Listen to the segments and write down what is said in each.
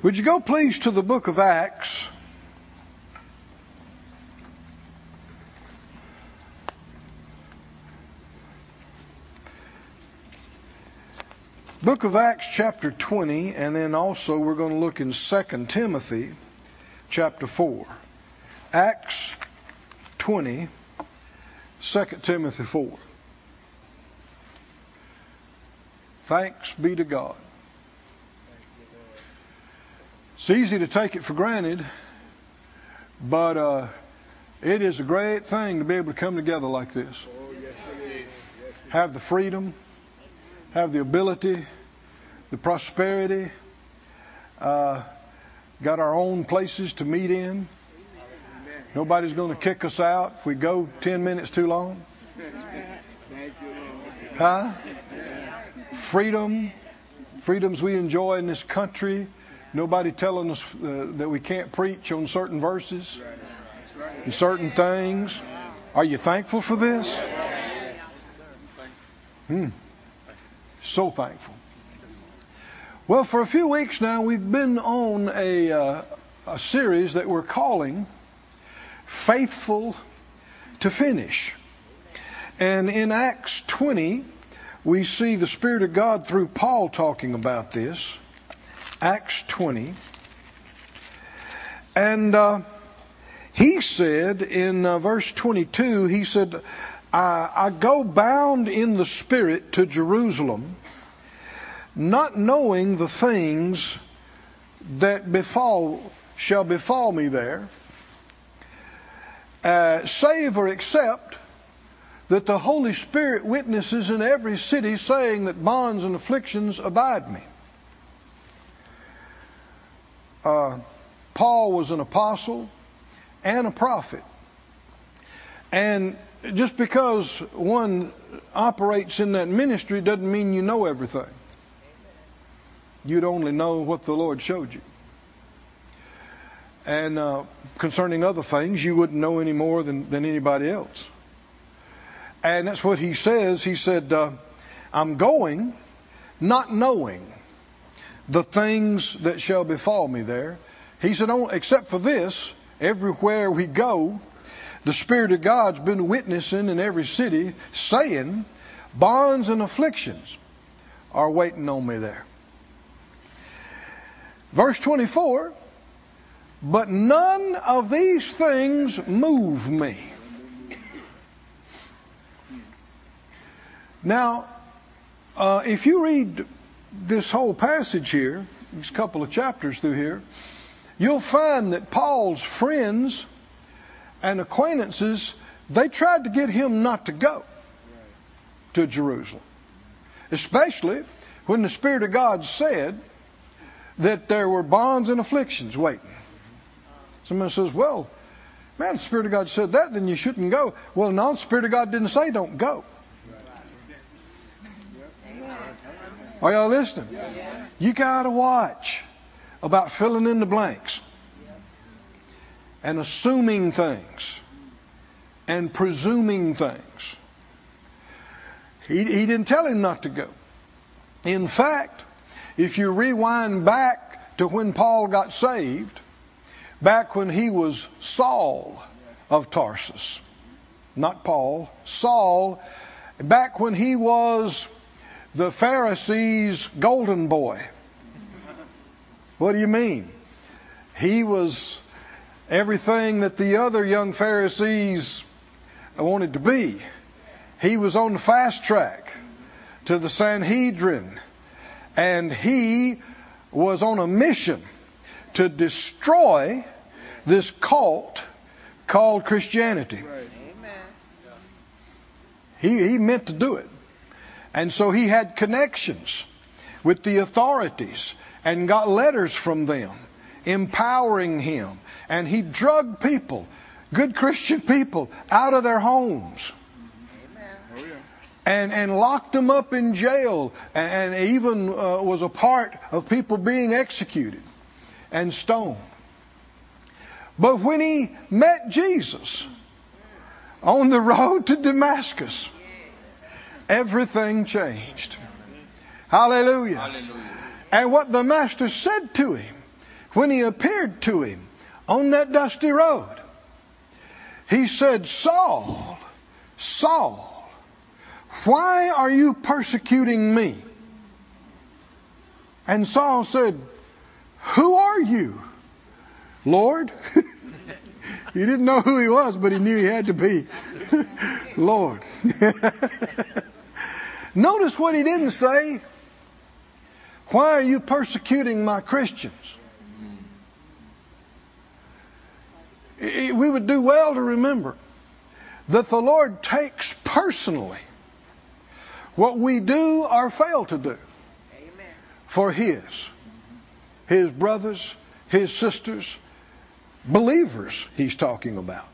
Would you go, please, to the book of Acts? Book of Acts, chapter 20, and then also we're going to look in 2 Timothy, chapter 4. Acts 20, 2 Timothy 4. Thanks be to God. It's easy to take it for granted, but uh, it is a great thing to be able to come together like this. Have the freedom, have the ability, the prosperity, uh, got our own places to meet in. Nobody's going to kick us out if we go 10 minutes too long. Huh? Freedom, freedoms we enjoy in this country. Nobody telling us uh, that we can't preach on certain verses and certain things. Are you thankful for this? Hmm. So thankful. Well, for a few weeks now, we've been on a, uh, a series that we're calling faithful to finish. And in Acts 20, we see the Spirit of God through Paul talking about this. Acts 20. And uh, he said in uh, verse 22, he said, I, I go bound in the Spirit to Jerusalem, not knowing the things that befall shall befall me there uh, save or except that the Holy Spirit witnesses in every city, saying that bonds and afflictions abide me. Uh, Paul was an apostle and a prophet. And just because one operates in that ministry doesn't mean you know everything. You'd only know what the Lord showed you. And uh, concerning other things, you wouldn't know any more than, than anybody else. And that's what he says. He said, uh, I'm going not knowing the things that shall befall me there. He said, except for this, everywhere we go, the Spirit of God's been witnessing in every city, saying, bonds and afflictions are waiting on me there. Verse 24 but none of these things move me. Now, uh, if you read this whole passage here, these couple of chapters through here, you'll find that Paul's friends and acquaintances, they tried to get him not to go to Jerusalem. Especially when the Spirit of God said that there were bonds and afflictions waiting. Someone says, well, man, the Spirit of God said that, then you shouldn't go. Well, no, the Spirit of God didn't say don't go. Are y'all listening? You got to watch about filling in the blanks and assuming things and presuming things. He, he didn't tell him not to go. In fact, if you rewind back to when Paul got saved, back when he was Saul of Tarsus. Not Paul, Saul, back when he was the Pharisees' golden boy. What do you mean? He was everything that the other young Pharisees wanted to be. He was on the fast track to the Sanhedrin, and he was on a mission to destroy this cult called Christianity. He, he meant to do it. And so he had connections with the authorities and got letters from them empowering him. And he drugged people, good Christian people, out of their homes. And, and locked them up in jail and, and even uh, was a part of people being executed and stoned. But when he met Jesus on the road to Damascus, everything changed. Hallelujah. Hallelujah. And what the master said to him, when he appeared to him on that dusty road. He said, Saul, Saul, why are you persecuting me? And Saul said, Who are you, Lord? he didn't know who he was, but he knew he had to be Lord. Notice what he didn't say. Why are you persecuting my Christians? We would do well to remember that the Lord takes personally what we do or fail to do for His, His brothers, His sisters, believers, He's talking about.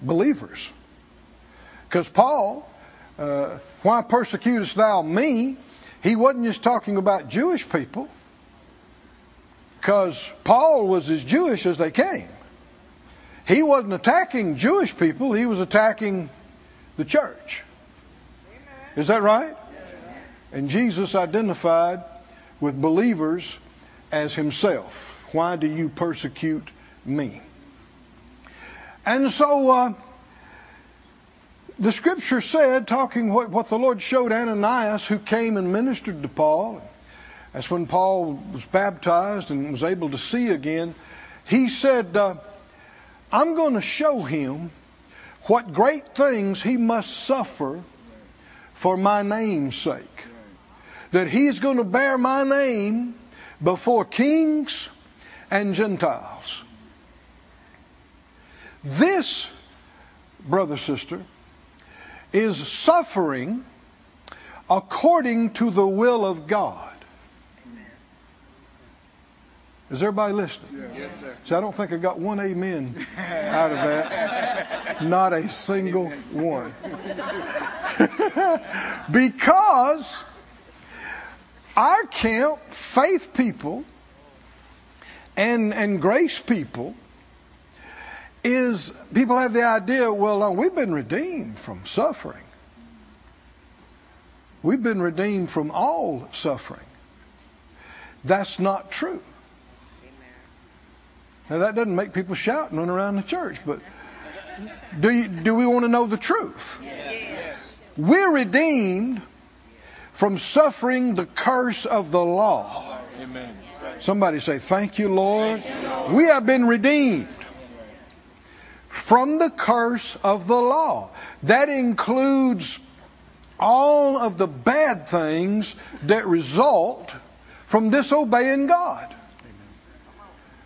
Believers. Because Paul, uh, why persecutest thou me? He wasn't just talking about Jewish people, because Paul was as Jewish as they came. He wasn't attacking Jewish people, he was attacking the church. Is that right? And Jesus identified with believers as himself. Why do you persecute me? And so uh, the scripture said, talking what, what the Lord showed Ananias, who came and ministered to Paul. That's when Paul was baptized and was able to see again. He said, uh, I'm going to show him what great things he must suffer for my name's sake. That he's going to bear my name before kings and Gentiles. This, brother, sister, is suffering according to the will of God. Is everybody listening? Yes, sir. See, I don't think I got one amen out of that. Not a single one. because our camp, faith people, and, and grace people, is people have the idea, well, no, we've been redeemed from suffering. We've been redeemed from all suffering. That's not true. Now that doesn't make people shout and run around the church, but do you, do we want to know the truth? Yes. We're redeemed from suffering the curse of the law. Amen. Somebody say, Thank you, Lord. Thank you, Lord. We have been redeemed from the curse of the law. That includes all of the bad things that result from disobeying God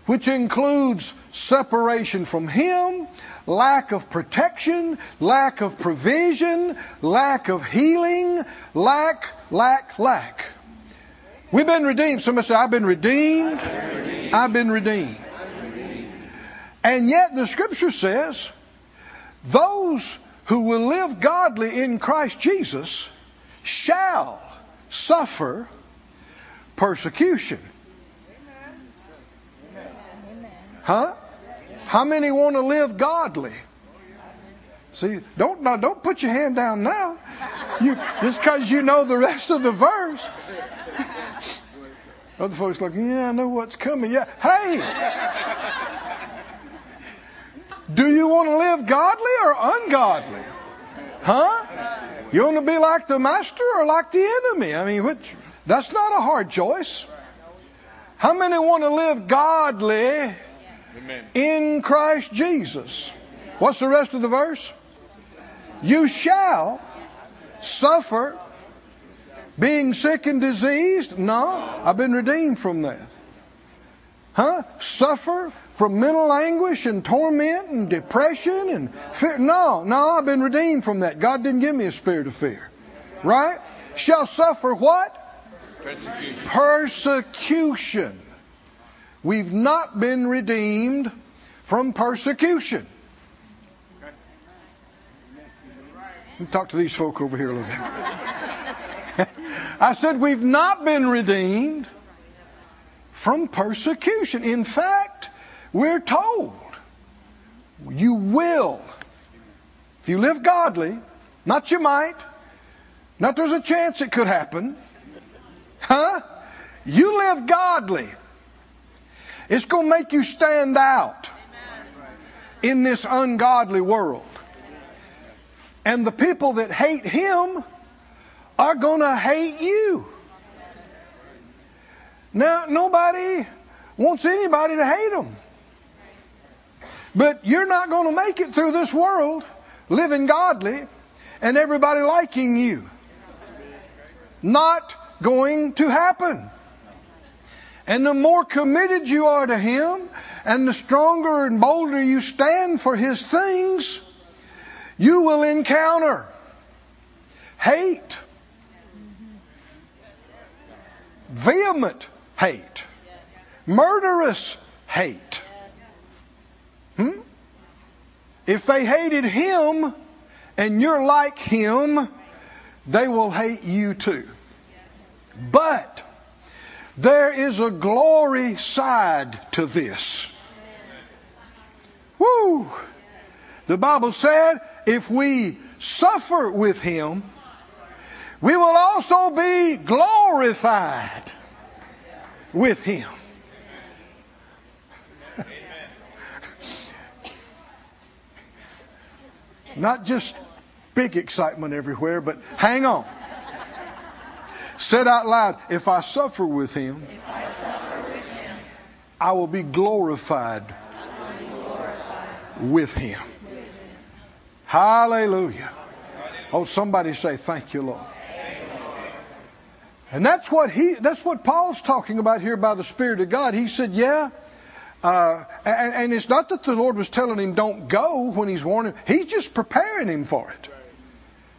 which includes separation from Him, lack of protection, lack of provision, lack of healing, lack, lack, lack. We've been redeemed. Somebody say, I've been redeemed. I've been redeemed. And yet the scripture says, those who will live godly in Christ Jesus shall suffer persecution. Huh? How many want to live godly? See, don't now, don't put your hand down now. You, just because you know the rest of the verse. Other folks like, yeah, I know what's coming. Yeah, hey, do you want to live godly or ungodly? Huh? You want to be like the master or like the enemy? I mean, which, that's not a hard choice. How many want to live godly in Christ Jesus. What's the rest of the verse? You shall suffer being sick and diseased. No, I've been redeemed from that. Huh? Suffer from mental anguish and torment and depression and fear. No, no, I've been redeemed from that. God didn't give me a spirit of fear. Right? Shall suffer what? Persecution. Persecution. We've not been redeemed from persecution. Let me talk to these folk over here a little bit. I said we've not been redeemed from persecution. In fact, we're told you will. If you live godly, not you might, not there's a chance it could happen. Huh? You live godly. It's going to make you stand out in this ungodly world. And the people that hate him are going to hate you. Now, nobody wants anybody to hate them. But you're not going to make it through this world living godly and everybody liking you. Not going to happen. And the more committed you are to Him, and the stronger and bolder you stand for His things, you will encounter hate, vehement hate, murderous hate. Hmm? If they hated Him and you're like Him, they will hate you too. But there is a glory side to this. Woo! The Bible said if we suffer with Him, we will also be glorified with Him. Not just big excitement everywhere, but hang on. Said out loud, if I suffer with him, I, will be glorified, with him. Hallelujah. Oh, somebody say, Thank you, Lord. And that's what he that's what Paul's talking about here by the Spirit of God. He said, Yeah. Uh, and, and it's not that the Lord was telling him don't go when he's warning. He's just preparing him for it.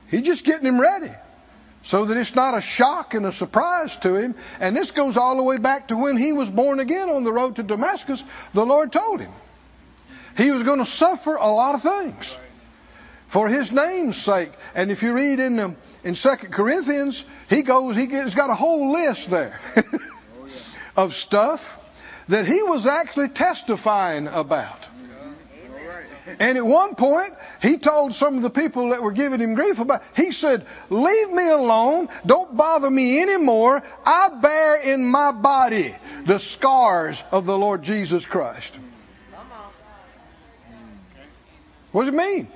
He's just getting him ready so that it's not a shock and a surprise to him. And this goes all the way back to when he was born again on the road to Damascus. The Lord told him he was going to suffer a lot of things for his name's sake. And if you read in the, in Second Corinthians, he goes, he has got a whole list there of stuff that he was actually testifying about. And at one point, he told some of the people that were giving him grief about, he said, Leave me alone. Don't bother me anymore. I bear in my body the scars of the Lord Jesus Christ. What does it mean?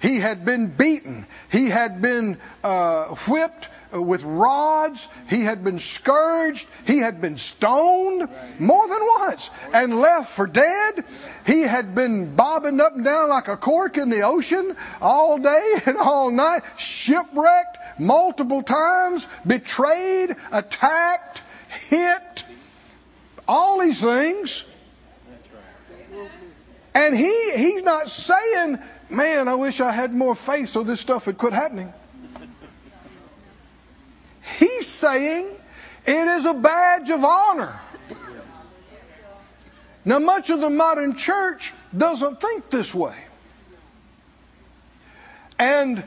He had been beaten. He had been uh, whipped Uh, with rods. He had been scourged. He had been stoned more than once and left for dead. He had been bobbing up and down like a cork in the ocean all day and all night, shipwrecked multiple times, betrayed, attacked, hit, all these things. And he, he's not saying, man, I wish I had more faith so this stuff would quit happening. He's saying it is a badge of honor. Now, much of the modern church doesn't think this way. And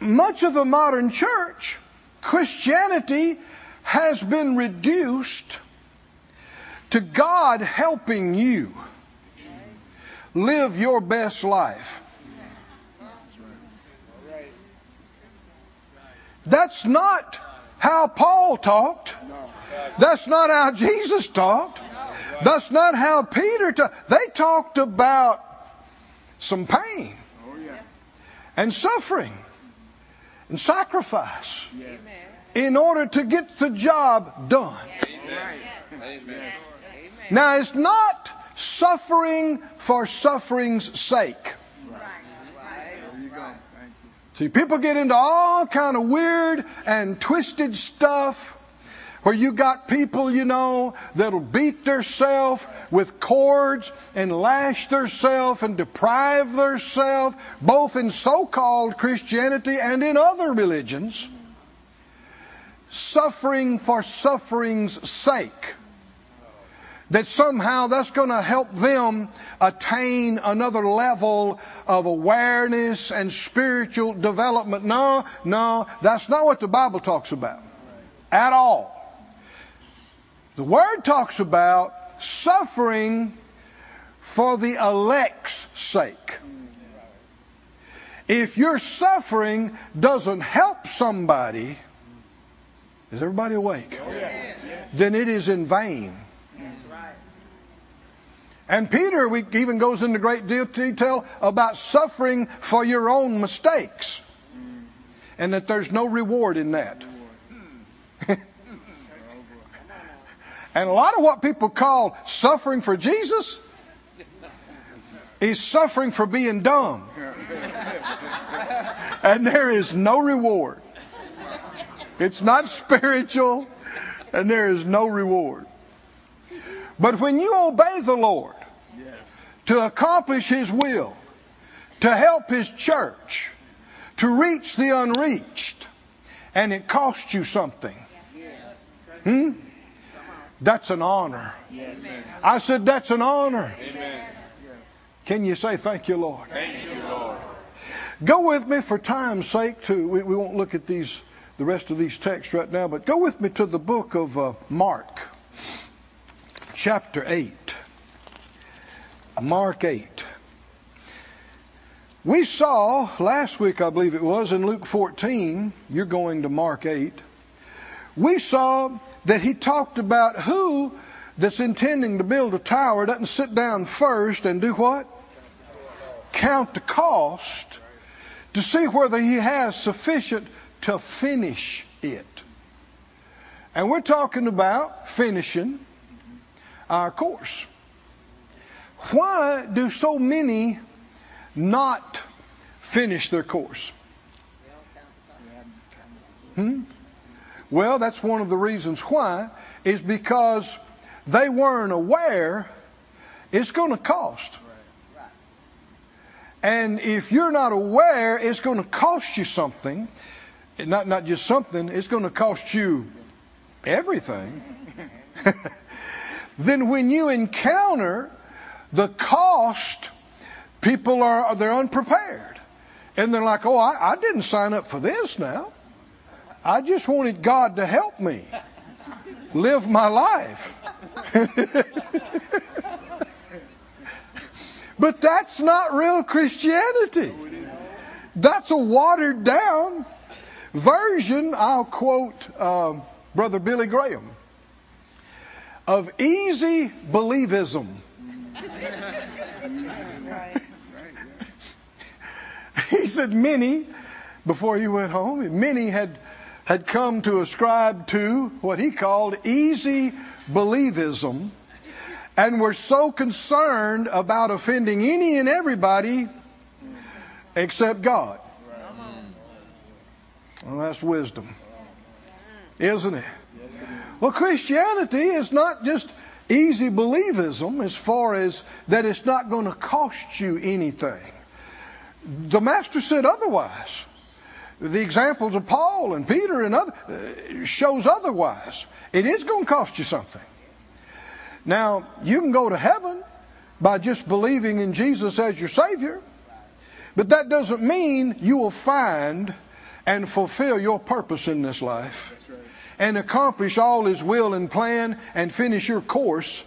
much of the modern church, Christianity has been reduced to God helping you live your best life. That's not how Paul talked. That's not how Jesus talked. That's not how Peter talked. They talked about some pain and suffering and sacrifice in order to get the job done. Now, it's not suffering for suffering's sake. See, people get into all kind of weird and twisted stuff where you got people, you know, that'll beat theirself with cords and lash theirself and deprive theirself, both in so-called Christianity and in other religions, suffering for suffering's sake that somehow that's going to help them attain another level of awareness and spiritual development. No, no, that's not what the Bible talks about at all. The Word talks about suffering for the elect's sake. If your suffering doesn't help somebody, is everybody awake? Then it is in vain. And Peter even goes into great detail about suffering for your own mistakes mm-hmm. and that there's no reward in that. and a lot of what people call suffering for Jesus is suffering for being dumb. and there is no reward. It's not spiritual, and there is no reward. But when you obey the Lord to accomplish His will, to help His church, to reach the unreached, and it costs you something, hmm? That's an honor. I said, that's an honor. Can you say, Thank you, Lord? Thank you, Lord. Go with me for time's sake too. we, we won't look at these, the rest of these texts right now, but go with me to the book of uh, Mark, chapter 8. Mark 8. We saw last week, I believe it was, in Luke 14, you're going to Mark 8. We saw that he talked about who that's intending to build a tower doesn't sit down first and do what? count the cost to see whether he has sufficient to finish it. And we're talking about finishing our course. Why do so many not finish their course? Hmm? Well, that's one of the reasons why, is because they weren't aware it's going to cost. And if you're not aware, it's going to cost you something. Not, not just something, it's going to cost you everything. then when you encounter the cost, people are they're unprepared. And they're like, oh, I, I didn't sign up for this now. I just wanted God to help me live my life. But that's not real Christianity. That's a watered down version, I'll quote um, Brother Billy Graham, of easy believism. he said many, before he went home, many had, had come to ascribe to what he called easy believism and we're so concerned about offending any and everybody except God. Well, that's wisdom, isn't it? Well, Christianity is not just easy believism as far as that it's not going to cost you anything. The Master said otherwise. The examples of Paul and Peter and other uh, shows otherwise. It is going to cost you something. Now, you can go to heaven by just believing in Jesus as your Savior, but that doesn't mean you will find and fulfill your purpose in this life and accomplish all His will and plan and finish your course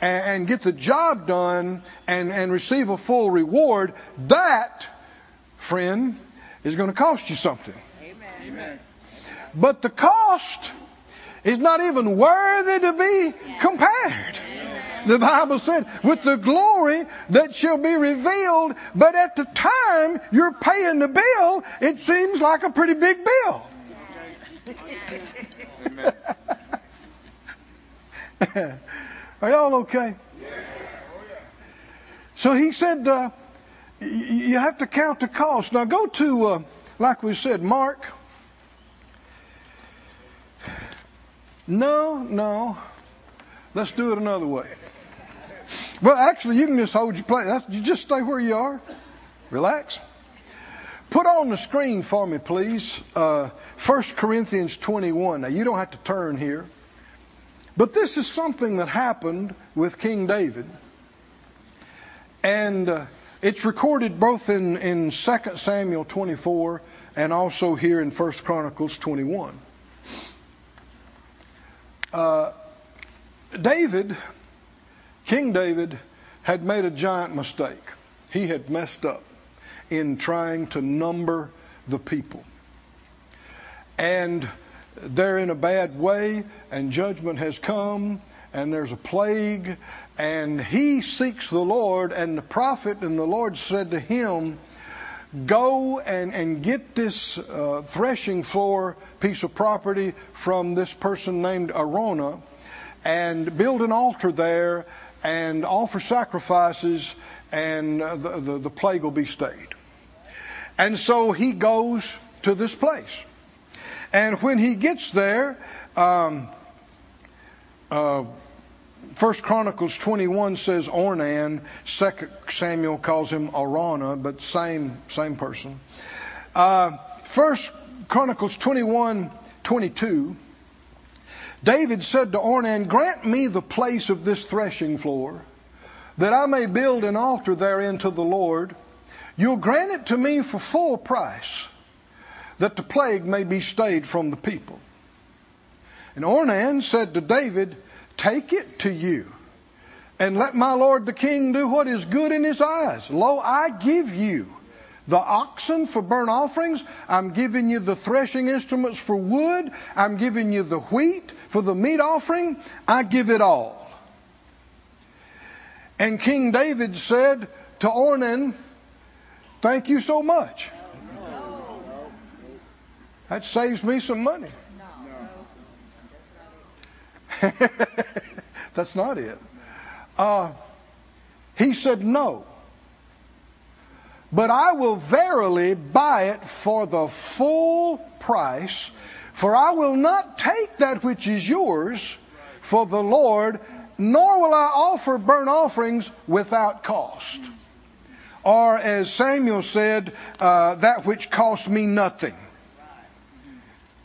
and, and get the job done and, and receive a full reward. That, friend, is going to cost you something. Amen. But the cost is not even worthy to be compared. The Bible said, with the glory that shall be revealed, but at the time you're paying the bill, it seems like a pretty big bill. Are y'all okay? So he said, uh, you have to count the cost. Now go to, uh, like we said, Mark No, no. Let's do it another way. Well, actually, you can just hold your place. That's, you just stay where you are. Relax. Put on the screen for me, please. Uh, 1 Corinthians 21. Now, you don't have to turn here. But this is something that happened with King David. And uh, it's recorded both in, in 2 Samuel 24 and also here in 1 Chronicles 21. Uh, David, King David, had made a giant mistake. He had messed up in trying to number the people. And they're in a bad way, and judgment has come, and there's a plague, and he seeks the Lord, and the prophet and the Lord said to him, Go and, and get this uh, threshing floor piece of property from this person named Araunah, and build an altar there and offer sacrifices, and uh, the, the, the plague will be stayed. And so he goes to this place. And when he gets there, um, uh, First Chronicles 21 says Ornan. Second Samuel calls him Araunah, but same same person. Uh, First Chronicles 21, 22. David said to Ornan, Grant me the place of this threshing floor, that I may build an altar therein to the Lord. You'll grant it to me for full price, that the plague may be stayed from the people. And Ornan said to David, Take it to you, and let my lord the king do what is good in his eyes. Lo, I give you the oxen for burnt offerings. I'm giving you the threshing instruments for wood. I'm giving you the wheat for the meat offering. I give it all. And King David said to Ornan, Thank you so much. That saves me some money. That's not it. Uh, he said, No. But I will verily buy it for the full price, for I will not take that which is yours for the Lord, nor will I offer burnt offerings without cost. Or, as Samuel said, uh, that which cost me nothing.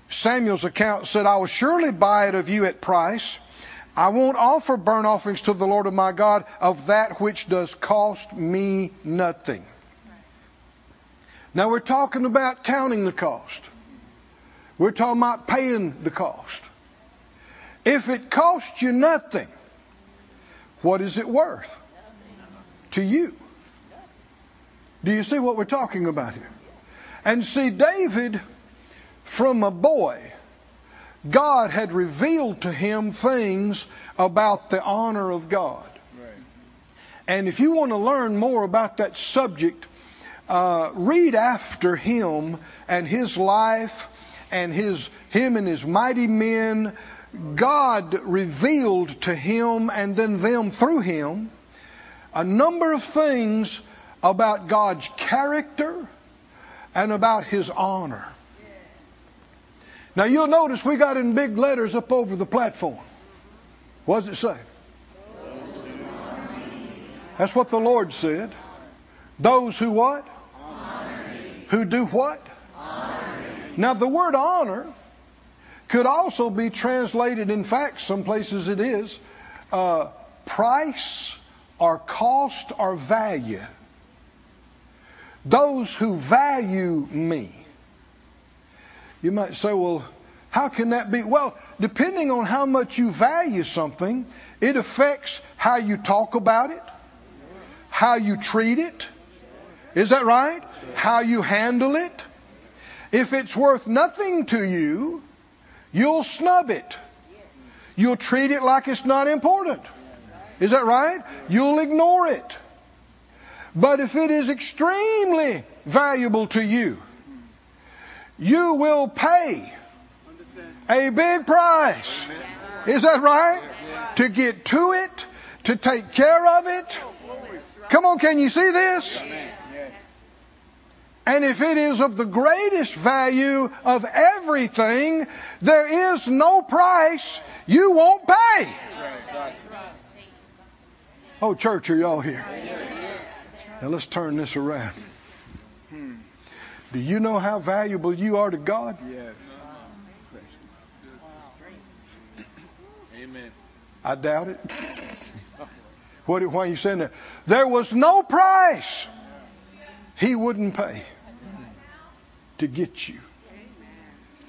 Samuel's account said, I will surely buy it of you at price. I won't offer burnt offerings to the Lord of my God of that which does cost me nothing. Now we're talking about counting the cost. We're talking about paying the cost. If it costs you nothing, what is it worth to you? Do you see what we're talking about here? And see, David from a boy, God had revealed to him things about the honor of God. Right. And if you want to learn more about that subject, uh, read after him and his life and his him and his mighty men. God revealed to him and then them through him a number of things about God's character and about his honor. Now you'll notice we got in big letters up over the platform. What does it say? That's what the Lord said. Those who what? Who do what? Now the word honor could also be translated, in fact, some places it is, uh, price or cost or value. Those who value me. You might say, well, how can that be? Well, depending on how much you value something, it affects how you talk about it, how you treat it. Is that right? How you handle it. If it's worth nothing to you, you'll snub it. You'll treat it like it's not important. Is that right? You'll ignore it. But if it is extremely valuable to you, you will pay a big price. Is that right? To get to it, to take care of it. Come on, can you see this? And if it is of the greatest value of everything, there is no price you won't pay. Oh, church, are y'all here? Now let's turn this around. Do you know how valuable you are to God? Yes. Amen. I doubt it. What, why are you saying that? There was no price he wouldn't pay to get you,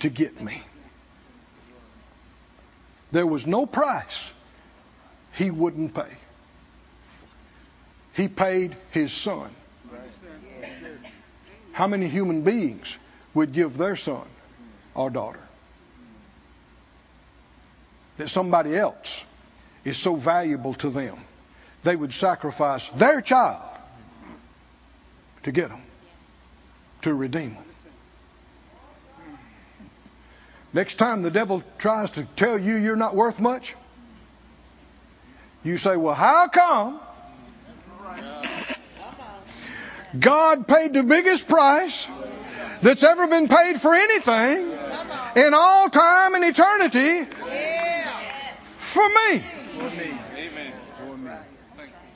to get me. There was no price he wouldn't pay. He paid his son. How many human beings would give their son or daughter? That somebody else is so valuable to them, they would sacrifice their child to get them, to redeem them. Next time the devil tries to tell you you're not worth much, you say, Well, how come God paid the biggest price that's ever been paid for anything in all time and eternity for me?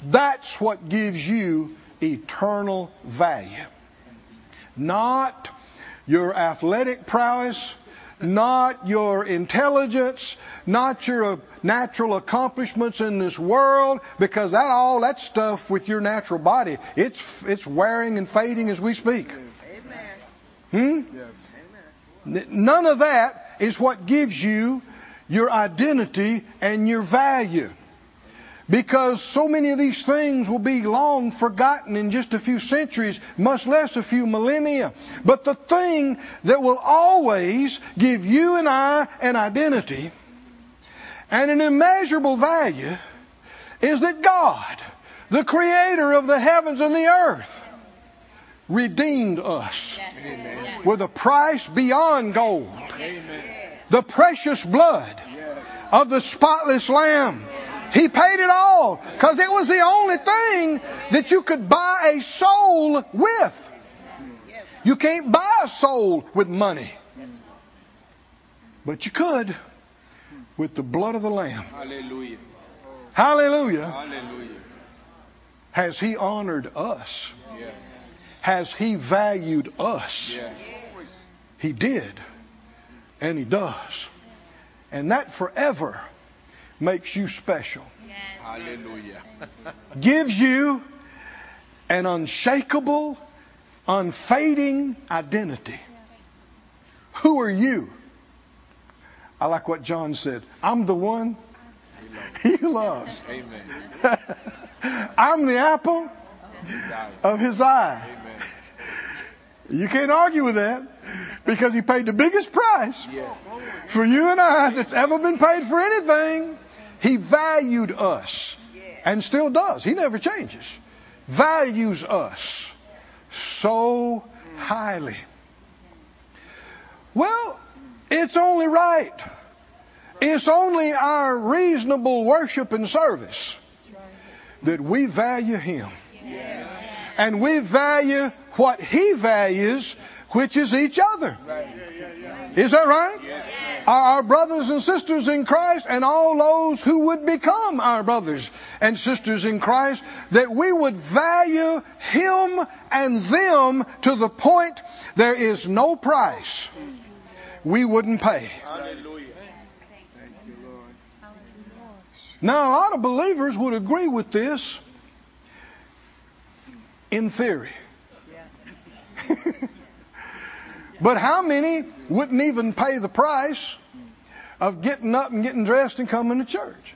That's what gives you eternal value. Not your athletic prowess, not your intelligence, not your natural accomplishments in this world, because that all that stuff with your natural body, it's it's wearing and fading as we speak. Amen. Hmm? Yes. None of that is what gives you your identity and your value. Because so many of these things will be long forgotten in just a few centuries, much less a few millennia. But the thing that will always give you and I an identity and an immeasurable value is that God, the creator of the heavens and the earth, redeemed us with a price beyond gold. Amen. The precious blood of the spotless lamb. He paid it all because it was the only thing that you could buy a soul with. You can't buy a soul with money. But you could with the blood of the Lamb. Hallelujah. Hallelujah. Hallelujah. Has He honored us? Yes. Has He valued us? Yes. He did. And He does. And that forever makes you special. Hallelujah. gives you an unshakable, unfading identity. Who are you? I like what John said. I'm the one he loves. Amen. I'm the apple of his eye. Amen. You can't argue with that because he paid the biggest price Yes. for you and I that's ever been paid for anything. He valued us and still does. He never changes. Values us so highly. Well, it's only right. It's only our reasonable worship and service that we value Him. And we value what He values, which is each other. Is that right? Our, our brothers and sisters in Christ and all those who would become our brothers and sisters in Christ, that we would value Him and them to the point there is no price we wouldn't pay. Now, a lot of believers would agree with this in theory. but how many wouldn't even pay the price of getting up and getting dressed and coming to church?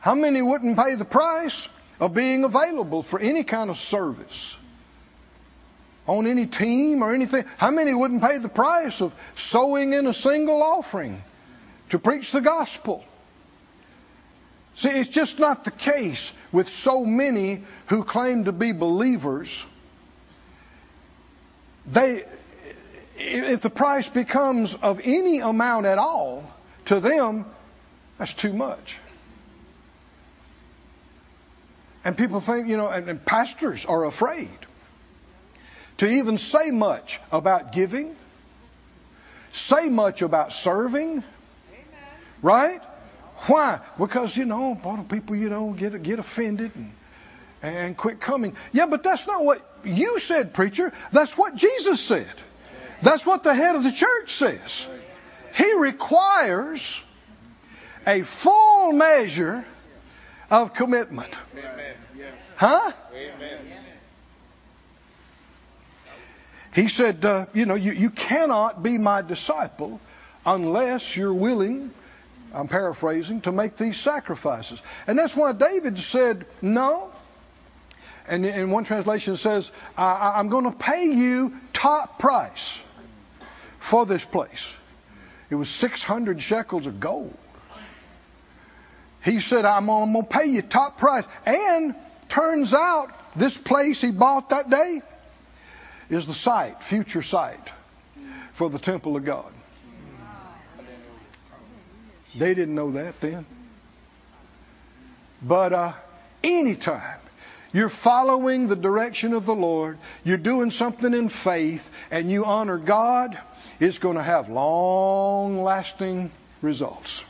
How many wouldn't pay the price of being available for any kind of service? On any team or anything? How many wouldn't pay the price of sowing in a single offering to preach the gospel? See, it's just not the case with so many who claim to be believers. They, if the price becomes of any amount at all to them, that's too much. And people think, you know, and, and pastors are afraid to even say much about giving, say much about serving, right? Why? Because you know, a lot of people, you know, get get offended and and quit coming. Yeah, but that's not what you said, preacher. That's what Jesus said. That's what the head of the church says. He requires a full measure of commitment. Huh? Amen. He said, uh, you know, you, you cannot be my disciple unless you're willing, I'm paraphrasing, to make these sacrifices. And that's why David said, no. And in one translation says, I, I'm going to pay you top price for this place. It was 600 shekels of gold. he said, I'm going to pay you top price. And turns out this place he bought that day is the site, future site for the temple of God. They didn't know that then. But uh, anytime you're following the direction of the Lord, you're doing something in faith, and you honor God, it's going to have long lasting results.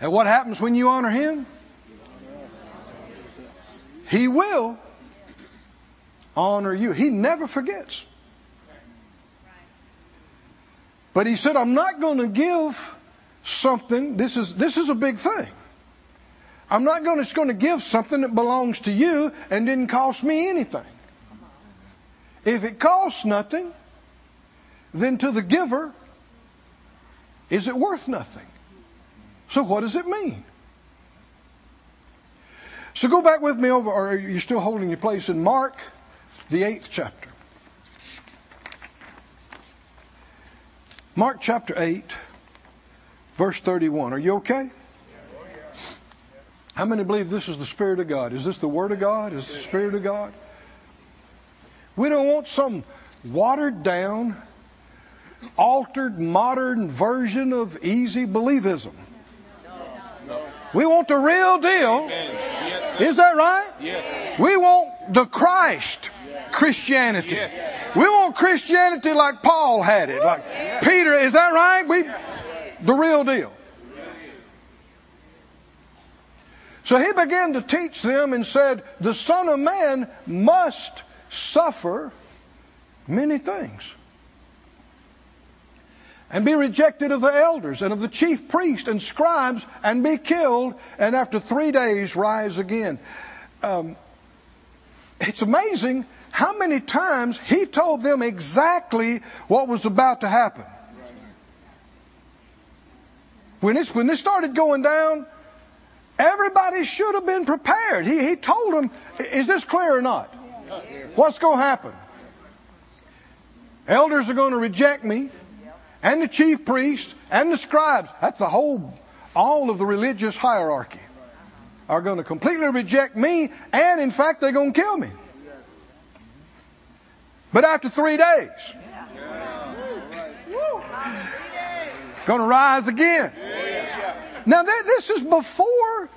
And what happens when you honor Him? He will honor you. He never forgets. But he said, I'm not going to give something. This is, this is a big thing. I'm not going to, going to give something that belongs to you and didn't cost me anything. If it costs nothing, then to the giver, is it worth nothing? So what does it mean? So go back with me over, or are you still holding your place in Mark, the eighth chapter? Mark chapter 8, verse 31. Are you okay? How many believe this is the Spirit of God? Is this the Word of God? Is the Spirit of God? We don't want some watered down, altered, modern version of easy believism. We want the real deal. Is that right? Yes. We want the Christ Christianity. Yes. We want Christianity like Paul had it, like Peter. Is that right? We, the real deal. So he began to teach them and said, The Son of Man must suffer many things and be rejected of the elders and of the chief priests and scribes and be killed and after three days rise again. Um, it's amazing how many times he told them exactly what was about to happen. When, it's, when this started going down, everybody should have been prepared. He, he told them, is this clear or not? What's going to happen? Elders are going to reject me, and the chief priests, and the scribes. That's the whole, all of the religious hierarchy are going to completely reject me, and in fact, they're going to kill me. But after three days, going to rise again. Now, this is before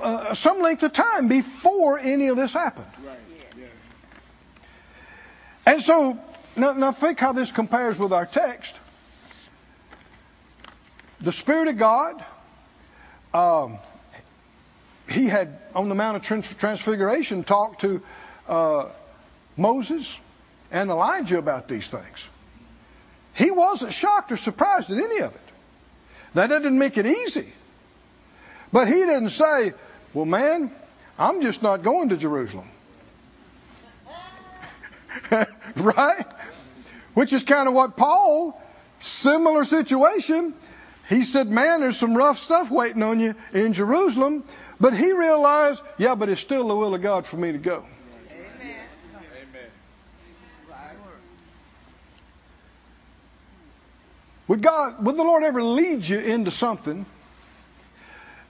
uh, some length of time, before any of this happened. And so, now, now think how this compares with our text. The Spirit of God, um, He had on the Mount of Transfiguration talked to uh, Moses and Elijah about these things. He wasn't shocked or surprised at any of it. That didn't make it easy. But he didn't say, well, man, I'm just not going to Jerusalem. right? Which is kind of what Paul, similar situation, he said, man, there's some rough stuff waiting on you in Jerusalem. But he realized, yeah, but it's still the will of God for me to go. Would God, would the Lord ever lead you into something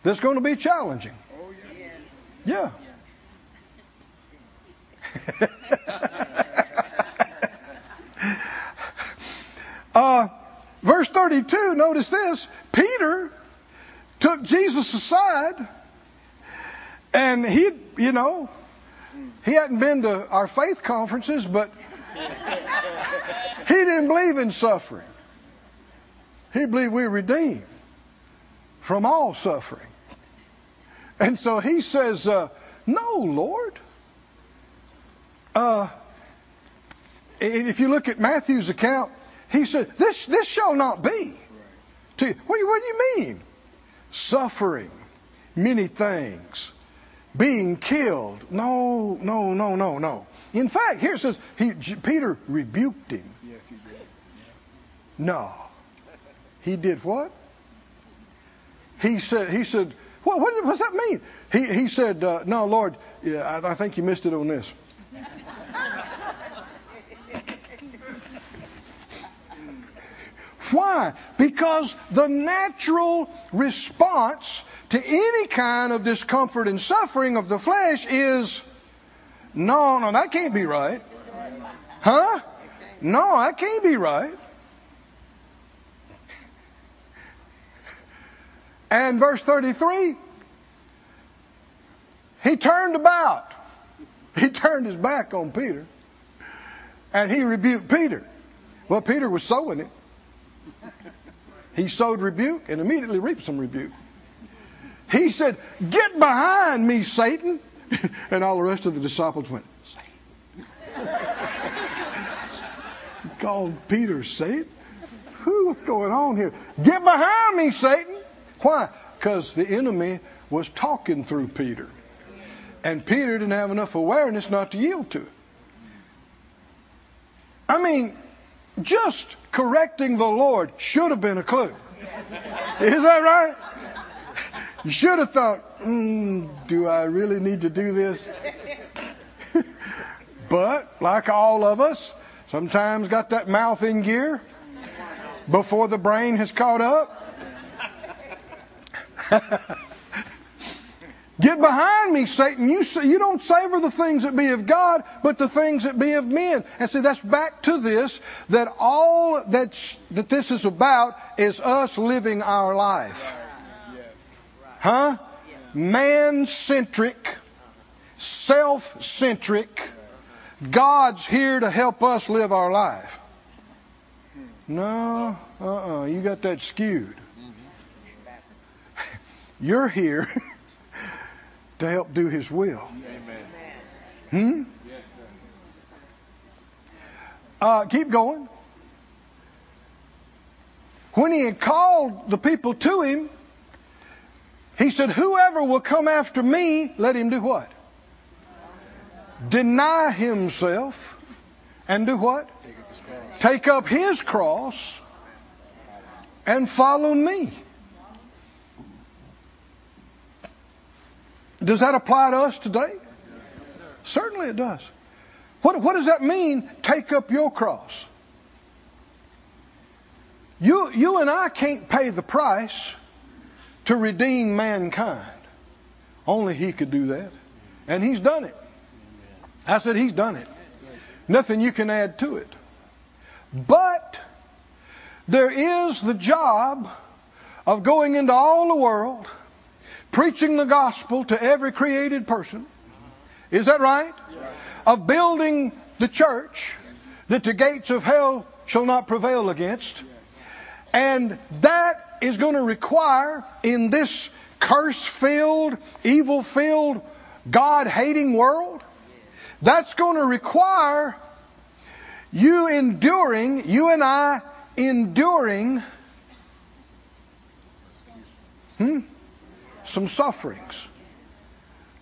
that's going to be challenging? Oh, yes. Yeah. uh, verse 32, notice this. Peter took Jesus aside and he, you know, he hadn't been to our faith conferences, but he didn't believe in suffering. He believed we were redeemed from all suffering. And so he says, uh, No, Lord. Uh, if you look at Matthew's account, he said, This, this shall not be. To, what, what do you mean? Suffering, many things, being killed. No, no, no, no, no. In fact, here it says, he, Peter rebuked him. Yes, he did. No. He did what? He said, he said, what, what does that mean? He, he said, uh, no, Lord, yeah, I, I think you missed it on this. Why? Because the natural response to any kind of discomfort and suffering of the flesh is no, no, that can't be right. Huh? No, that can't be right. And verse 33, he turned about. He turned his back on Peter and he rebuked Peter. Well, Peter was sowing it. He sowed rebuke and immediately reaped some rebuke. He said, Get behind me, Satan. And all the rest of the disciples went, Satan. he called Peter Satan. What's going on here? Get behind me, Satan. Why? Because the enemy was talking through Peter. And Peter didn't have enough awareness not to yield to it. I mean, just correcting the Lord should have been a clue. Is that right? You should have thought, mm, do I really need to do this? but, like all of us, sometimes got that mouth in gear before the brain has caught up. Get behind me, Satan. You, you don't savor the things that be of God, but the things that be of men. And see, that's back to this, that all that's, that this is about is us living our life. Huh? Man-centric, self-centric. God's here to help us live our life. No, uh-uh, you got that skewed. You're here to help do His will. Amen. Hmm? Uh, keep going. When he had called the people to him, he said, Whoever will come after me, let him do what? Deny himself and do what? Take up his cross and follow me. Does that apply to us today? Certainly it does. What, what does that mean, take up your cross? You, you and I can't pay the price to redeem mankind. Only He could do that. And He's done it. I said He's done it. Nothing you can add to it. But there is the job of going into all the world preaching the gospel to every created person. Is that right? Of building the church that the gates of hell shall not prevail against. And that is going to require in this curse filled, evil filled, God hating world, that's going to require you enduring, you and I enduring, hmm? Some sufferings,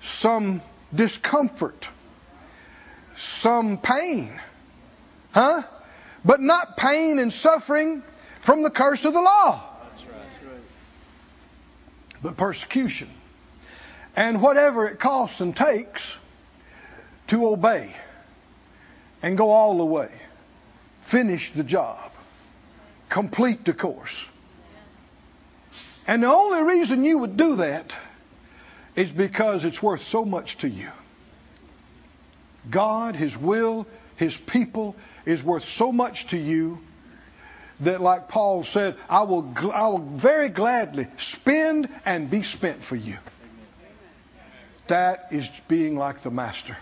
some discomfort, some pain. Huh? But not pain and suffering from the curse of the law. But persecution. And whatever it costs and takes to obey and go all the way. Finish the job. Complete the course. And the only reason you would do that is because it's worth so much to you. God, His will, His people is worth so much to you that, like Paul said, I will, I will very gladly spend and be spent for you. That is being like the Master.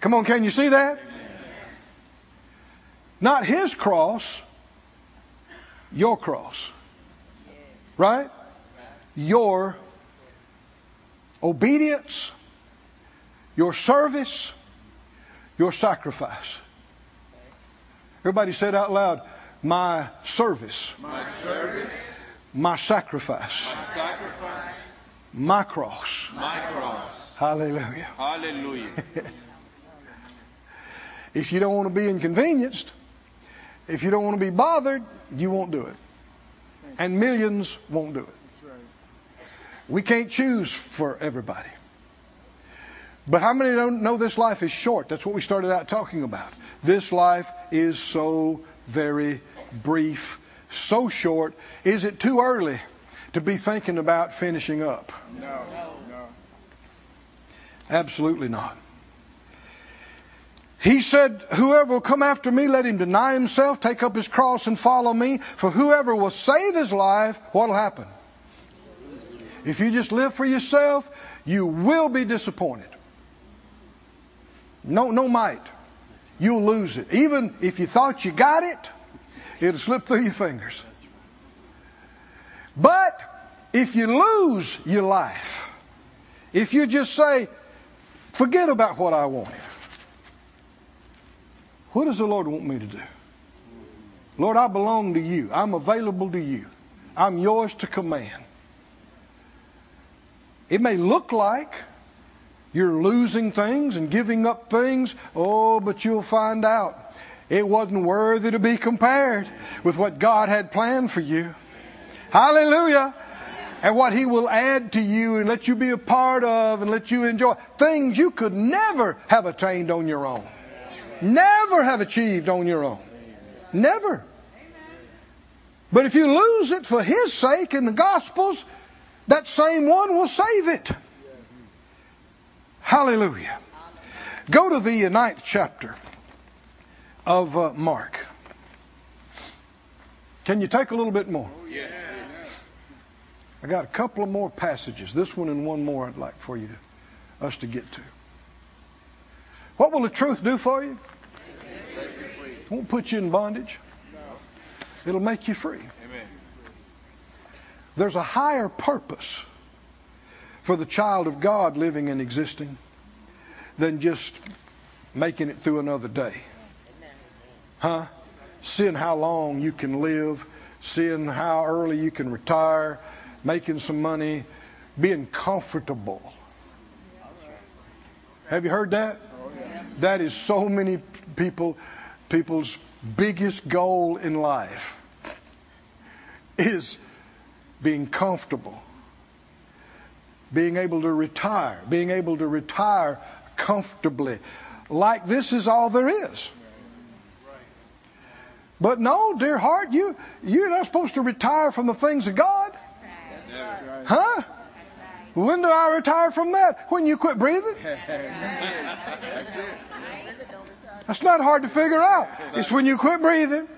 Come on, can you see that? Not His cross, your cross. Right? Your obedience, your service, your sacrifice. Everybody said out loud, my service. My service. My sacrifice. My sacrifice. My cross. My cross. Hallelujah. Hallelujah. if you don't want to be inconvenienced, if you don't want to be bothered, you won't do it and millions won't do it. We can't choose for everybody. But how many don't know this life is short? That's what we started out talking about. This life is so very brief, so short. Is it too early to be thinking about finishing up? No, no. Absolutely not. He said, Whoever will come after me, let him deny himself, take up his cross, and follow me. For whoever will save his life, what'll happen? If you just live for yourself, you will be disappointed. No, no might. You'll lose it. Even if you thought you got it, it'll slip through your fingers. But if you lose your life, if you just say, forget about what I wanted, what does the Lord want me to do? Lord, I belong to you. I'm available to you. I'm yours to command. It may look like you're losing things and giving up things. Oh, but you'll find out it wasn't worthy to be compared with what God had planned for you. Hallelujah. And what He will add to you and let you be a part of and let you enjoy. Things you could never have attained on your own. Never have achieved on your own. Never. But if you lose it for His sake in the Gospels, that same one will save it. Hallelujah. Go to the ninth chapter of uh, Mark. Can you take a little bit more? Yes. I got a couple of more passages. This one and one more I'd like for you to, us to get to. What will the truth do for you? It won't put you in bondage. It'll make you free. Amen. There's a higher purpose for the child of God living and existing than just making it through another day. Huh? Seeing how long you can live, seeing how early you can retire, making some money, being comfortable. Have you heard that? That is so many people people's biggest goal in life is being comfortable. Being able to retire, being able to retire comfortably. Like this is all there is. But no, dear heart, you you're not supposed to retire from the things of God. Never. Huh? When do I retire from that? When you quit breathing? That's it. That's not hard to figure out. It's when you quit breathing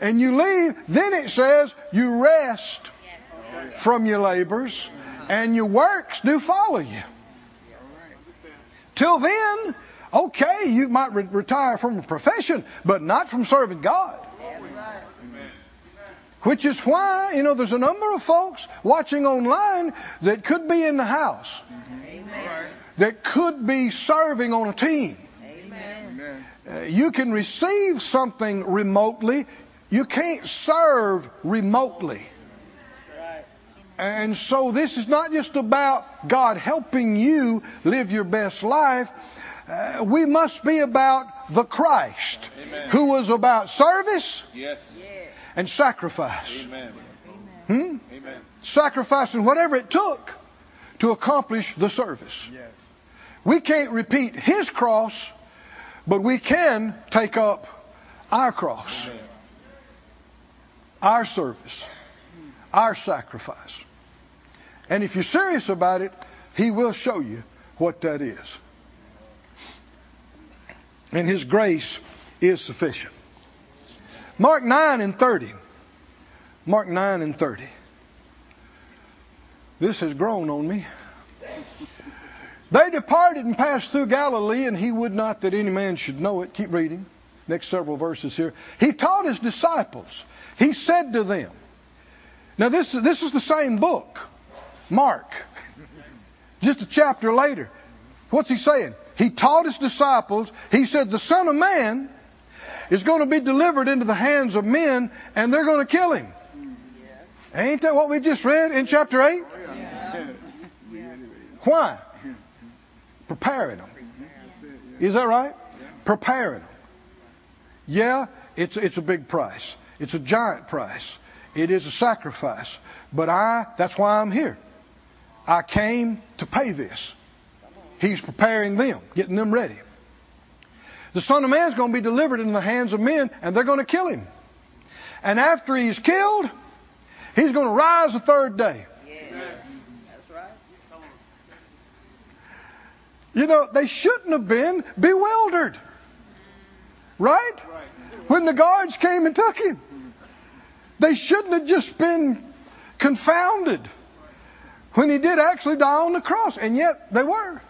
and you leave, then it says you rest from your labors and your works do follow you. Till then, okay, you might re- retire from a profession, but not from serving God. Which is why, you know, there's a number of folks watching online that could be in the house, that could be serving on a team. Amen. Uh, you can receive something remotely, you can't serve remotely. And so this is not just about God helping you live your best life. Uh, we must be about the Christ Amen. who was about service Yes. And sacrifice. Amen. Hmm? Amen. Sacrificing whatever it took to accomplish the service. Yes. We can't repeat his cross, but we can take up our cross, Amen. our service, our sacrifice. And if you're serious about it, he will show you what that is. And his grace is sufficient. Mark 9 and 30. Mark 9 and 30. This has grown on me. They departed and passed through Galilee, and he would not that any man should know it. Keep reading. Next several verses here. He taught his disciples. He said to them, now this, this is the same book, Mark, just a chapter later. What's he saying? He taught his disciples, he said, the Son of Man is going to be delivered into the hands of men, and they're going to kill him. Ain't that what we just read in chapter 8? Why? Preparing them. Is that right? Preparing them. Yeah, it's, it's a big price. It's a giant price. It is a sacrifice. But I, that's why I'm here. I came to pay this. He's preparing them, getting them ready. The Son of Man is going to be delivered into the hands of men, and they're going to kill him. And after he's killed, he's going to rise the third day. That's right. You know, they shouldn't have been bewildered. Right? When the guards came and took him. They shouldn't have just been confounded when he did actually die on the cross. And yet they were.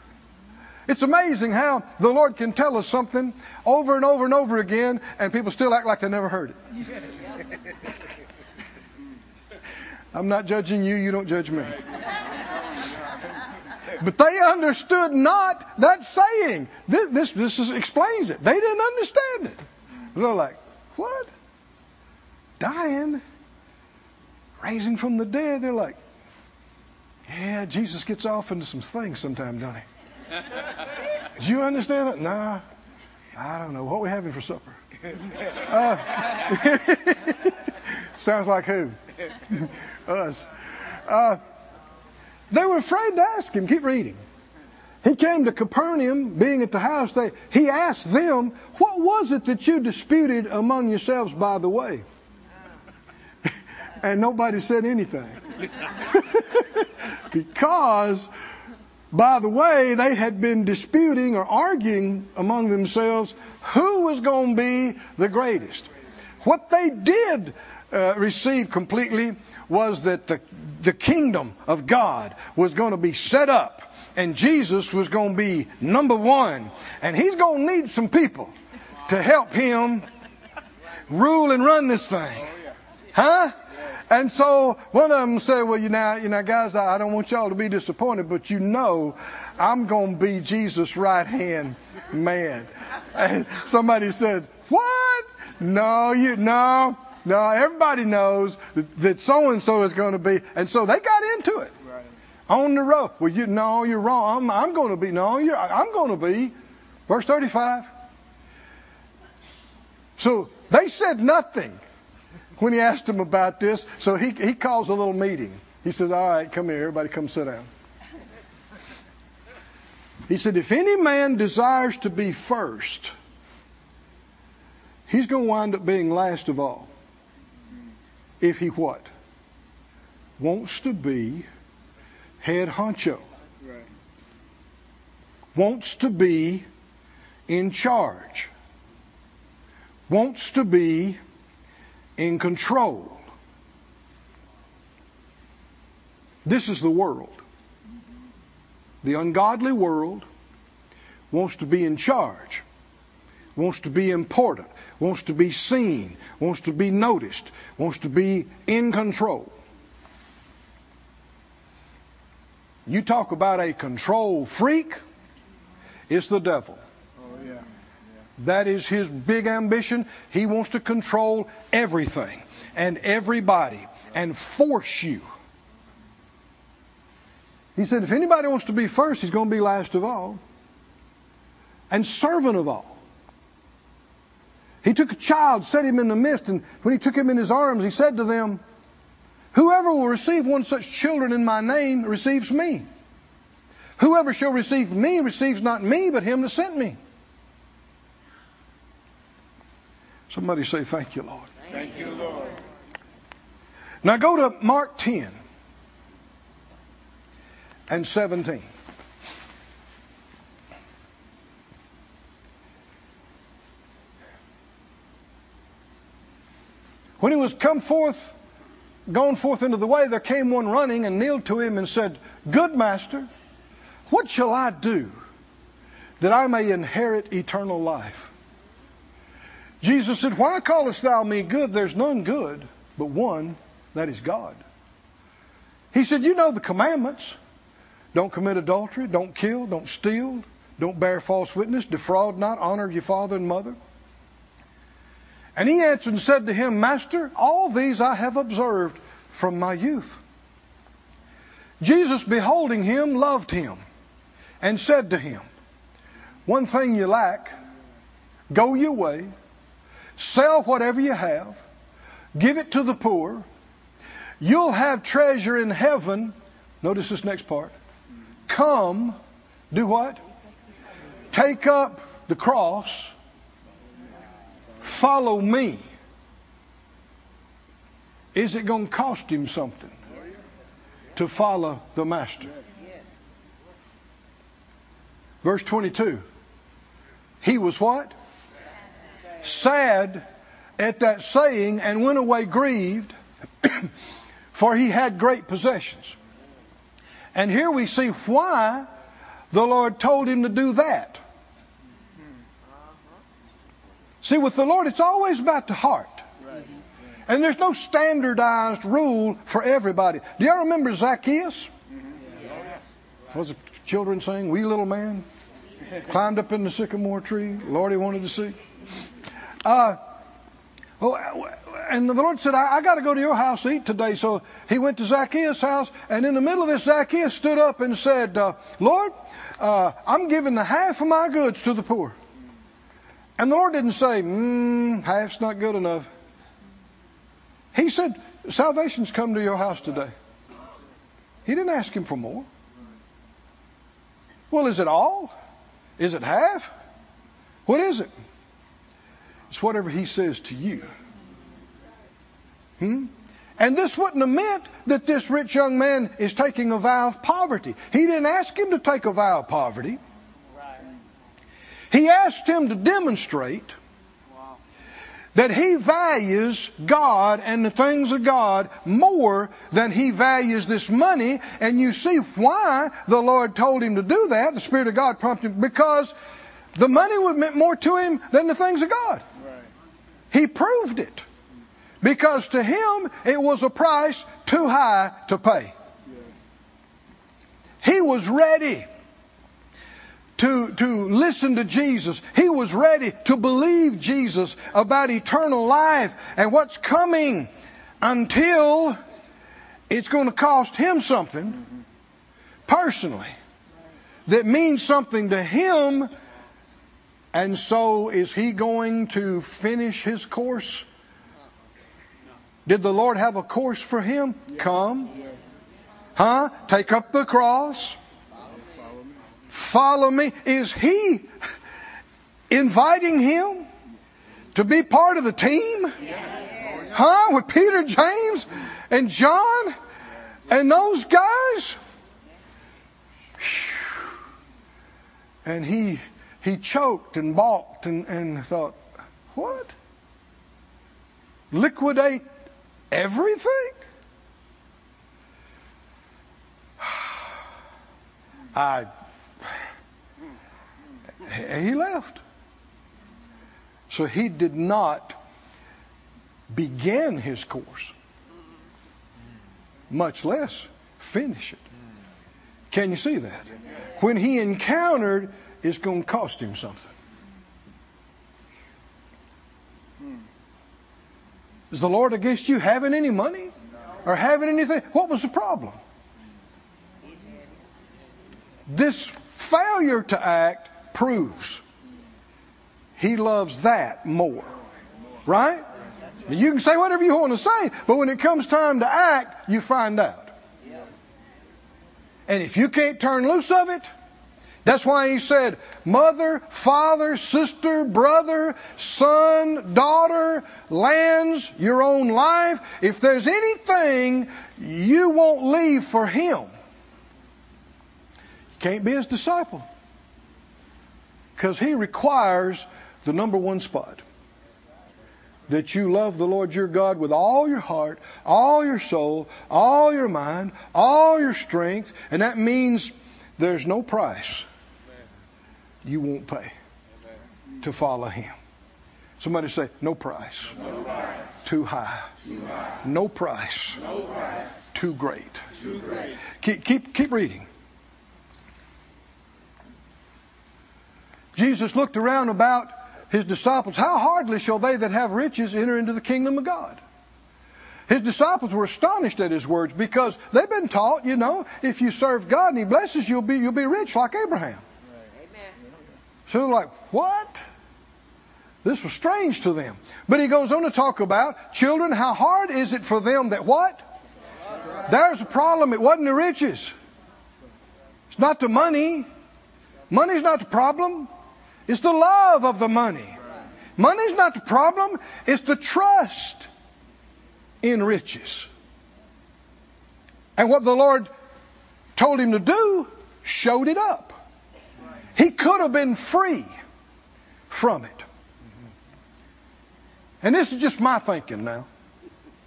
It's amazing how the Lord can tell us something over and over and over again, and people still act like they never heard it. I'm not judging you, you don't judge me. But they understood not that saying. This, this, this is, explains it. They didn't understand it. They're like, what? Dying? Raising from the dead? They're like, yeah, Jesus gets off into some things sometime, don't he? Do you understand it? Nah. I don't know. What we having for supper? Uh, sounds like who? Us. Uh, they were afraid to ask him. Keep reading. He came to Capernaum, being at the house. They, he asked them, What was it that you disputed among yourselves by the way? and nobody said anything. because, by the way, they had been disputing or arguing among themselves who was going to be the greatest. What they did uh, receive completely was that the, the kingdom of God was going to be set up and Jesus was going to be number one. And he's going to need some people to help him rule and run this thing. Huh? And so one of them said, well, you know, you know, guys, I don't want y'all to be disappointed, but you know, I'm going to be Jesus' right hand man. And somebody said, what? No, you, no, no, everybody knows that so and so is going to be. And so they got into it Right. on the road. Well, you, no, you're wrong. I'm, I'm going to be, no, you're, I'm going to be. Verse 35. So they said nothing when he asked him about this. So he, he calls a little meeting. He says, All right, come here. Everybody come sit down. He said, If any man desires to be first, he's going to wind up being last of all. If he what? Wants to be head honcho. Right. Wants to be in charge. Wants to be in control. This is the world. The ungodly world wants to be in charge, wants to be important, wants to be seen, wants to be noticed, wants to be in control. You talk about a control freak, it's the devil. Oh yeah. That is his big ambition. He wants to control everything and everybody and force you. He said, if anybody wants to be first, he's going to be last of all and servant of all. He took a child, set him in the midst, and when he took him in his arms, he said to them, Whoever will receive one such children in my name receives me. Whoever shall receive me receives not me, but him that sent me. Somebody say, Thank you, Lord. Thank you, Lord. Now go to Mark 10 and 17. When he was come forth, gone forth into the way, there came one running and kneeled to him and said, Good master, what shall I do that I may inherit eternal life? Jesus said, Why callest thou me good? There's none good but one, that is God. He said, You know the commandments. Don't commit adultery, don't kill, don't steal, don't bear false witness, defraud not, honor your father and mother. And he answered and said to him, Master, all these I have observed from my youth. Jesus, beholding him, loved him and said to him, One thing you lack, go your way, sell whatever you have, give it to the poor, you'll have treasure in heaven. Notice this next part. Come, do what? Take up the cross, follow me. is it going to cost him something to follow the master? Verse 22. He was what? Sad at that saying and went away grieved, for he had great possessions. And here we see why the Lord told him to do that. See, with the Lord, it's always about the heart. And there's no standardized rule for everybody. Do y'all remember Zacchaeus? What was the children saying? Wee little man climbed up in the sycamore tree. Lord, he wanted to see. Uh, oh, and the Lord said, I, I got to go to your house to eat today. So he went to Zacchaeus' house, and in the middle of this, Zacchaeus stood up and said, uh, Lord, uh, I'm giving the half of my goods to the poor. And the Lord didn't say, mm, half's not good enough. He said, Salvation's come to your house today. He didn't ask him for more. Well, is it all? Is it half? What is it? It's whatever he says to you. Hmm? And this wouldn't have meant that this rich young man is taking a vow of poverty. He didn't ask him to take a vow of poverty. He asked him to demonstrate that he values God and the things of God more than he values this money. And you see why the Lord told him to do that. The Spirit of God prompted him because the money would meant more to him than the things of God. He proved it. Because to him it was a price too high to pay. He was ready to, to listen to Jesus. He was ready to believe Jesus about eternal life and what's coming until it's going to cost him something personally that means something to him. And so is he going to finish his course? Did the Lord have a course for him? Come. Huh? Take up the cross follow me. Follow me. Is he inviting him to be part of the team? Huh? With Peter, James, and John and those guys? And he he choked and balked and, and thought, what? Liquidate everything? I he left. So he did not begin his course, much less finish it. Can you see that? When he encountered, it's going to cost him something. Is the Lord against you having any money or having anything? What was the problem? This failure to act proves he loves that more. Right? You can say whatever you want to say, but when it comes time to act, you find out. And if you can't turn loose of it, that's why he said, mother, father, sister, brother, son, daughter, lands, your own life. If there's anything you won't leave for him, you can't be his disciple. Because he requires the number one spot that you love the Lord your God with all your heart, all your soul, all your mind, all your strength, and that means there's no price you won't pay to follow him. Somebody say, no price. No price. Too high. Too high. No price. No price. Too great. Too great. Keep, keep, keep reading. Jesus looked around about his disciples. How hardly shall they that have riches enter into the kingdom of God? His disciples were astonished at his words because they've been taught, you know, if you serve God and He blesses you, you'll be, you'll be rich like Abraham. So they're like, what? This was strange to them. But he goes on to talk about children, how hard is it for them that what? There's a problem. It wasn't the riches. It's not the money. Money's not the problem. It's the love of the money. Money's not the problem. It's the trust in riches. And what the Lord told him to do showed it up. He could have been free from it. And this is just my thinking now.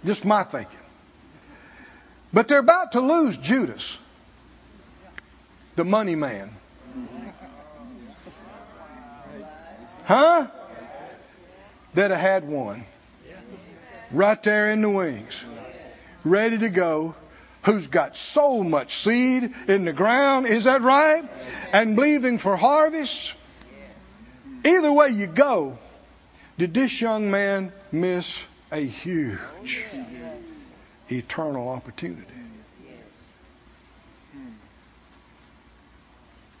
Just my thinking. But they're about to lose Judas, the money man. Huh? That have had one. Right there in the wings. Ready to go. Who's got so much seed in the ground, is that right? And believing for harvest. Either way you go, did this young man miss a huge eternal opportunity?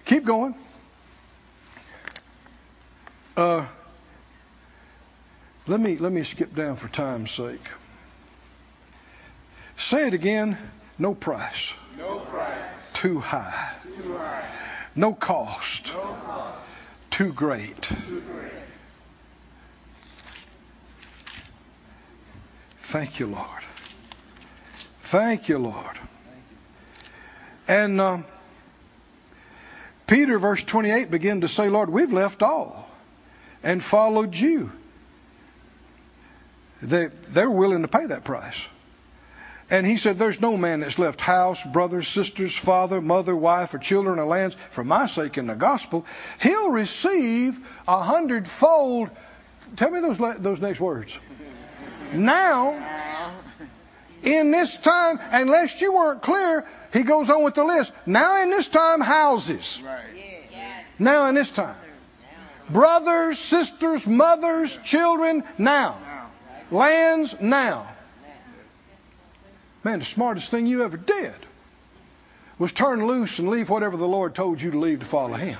Keep going. Uh, let me let me skip down for time's sake. Say it again. No price. No price. Too high. Too high. No cost. No cost. Too great. Too great. Thank you, Lord. Thank you, Lord. And um, Peter, verse 28, began to say, Lord, we've left all and followed you. They, they're willing to pay that price. And he said, There's no man that's left house, brothers, sisters, father, mother, wife, or children, or lands for my sake in the gospel. He'll receive a hundredfold. Tell me those, those next words. Now, in this time, unless you weren't clear, he goes on with the list. Now, in this time, houses. Now, in this time. Brothers, sisters, mothers, children. Now. Lands, now. Man, the smartest thing you ever did was turn loose and leave whatever the Lord told you to leave to follow Him.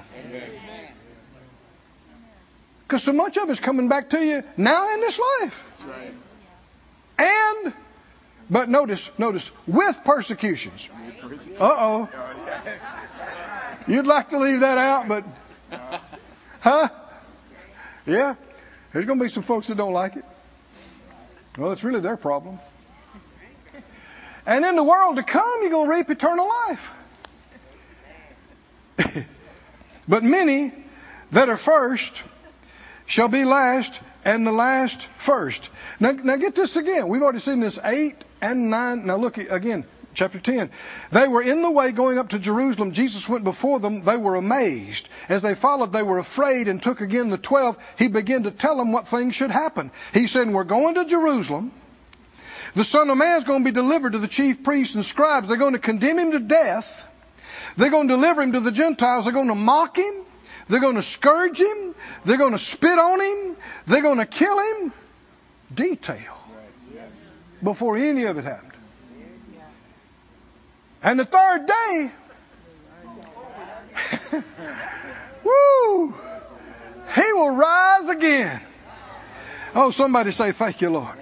Because so much of it's coming back to you now in this life. And, but notice, notice, with persecutions. Uh oh. Oh. You'd like to leave that out, but, huh? Yeah. There's going to be some folks that don't like it. Well, it's really their problem. And in the world to come, you're going to reap eternal life. but many that are first shall be last, and the last first. Now, now get this again. We've already seen this 8 and 9. Now look again, chapter 10. They were in the way going up to Jerusalem. Jesus went before them. They were amazed. As they followed, they were afraid and took again the 12. He began to tell them what things should happen. He said, We're going to Jerusalem. The Son of Man is going to be delivered to the chief priests and scribes. They're going to condemn him to death. They're going to deliver him to the Gentiles. They're going to mock him. They're going to scourge him. They're going to spit on him. They're going to kill him. Detail. Before any of it happened. And the third day, woo, he will rise again. Oh, somebody say, Thank you, Lord.